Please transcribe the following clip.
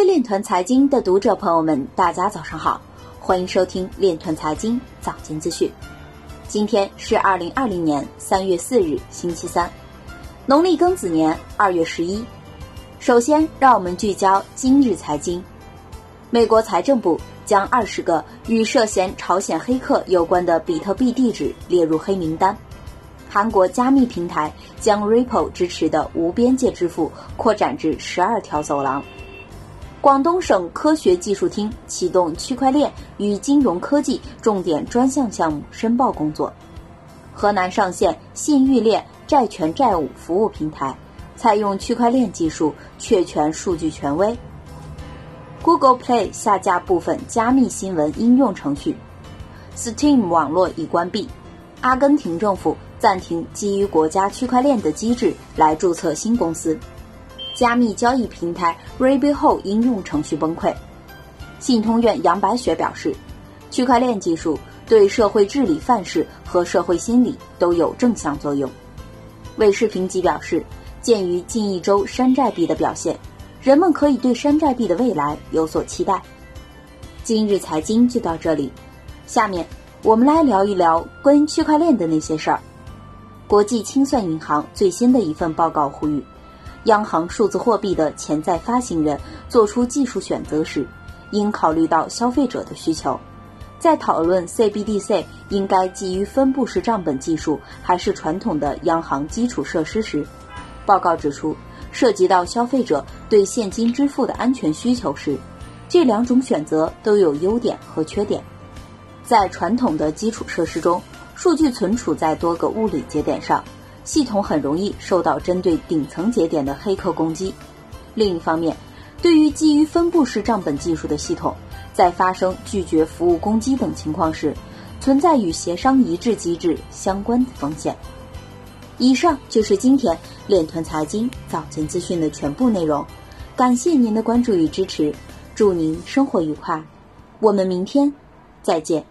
位链团财经的读者朋友们，大家早上好，欢迎收听链团财经早间资讯。今天是二零二零年三月四日，星期三，农历庚子年二月十一。首先，让我们聚焦今日财经。美国财政部将二十个与涉嫌朝鲜黑客有关的比特币地址列入黑名单。韩国加密平台将 Ripple 支持的无边界支付扩展至十二条走廊。广东省科学技术厅启动区块链与金融科技重点专项项目申报工作。河南上线信誉链债权债务服务平台，采用区块链技术确权数据权威。Google Play 下架部分加密新闻应用程序。Steam 网络已关闭。阿根廷政府。暂停基于国家区块链的机制来注册新公司，加密交易平台 Rabbit Hole 应用程序崩溃。信通院杨白雪表示，区块链技术对社会治理范式和社会心理都有正向作用。韦世平吉表示，鉴于近一周山寨币的表现，人们可以对山寨币的未来有所期待。今日财经就到这里，下面我们来聊一聊关于区块链的那些事儿。国际清算银行最新的一份报告呼吁，央行数字货币的潜在发行人做出技术选择时，应考虑到消费者的需求。在讨论 CBDC 应该基于分布式账本技术还是传统的央行基础设施时，报告指出，涉及到消费者对现金支付的安全需求时，这两种选择都有优点和缺点。在传统的基础设施中，数据存储在多个物理节点上，系统很容易受到针对顶层节点的黑客攻击。另一方面，对于基于分布式账本技术的系统，在发生拒绝服务攻击等情况时，存在与协商一致机制相关的风险。以上就是今天链团财经早间资讯的全部内容，感谢您的关注与支持，祝您生活愉快，我们明天再见。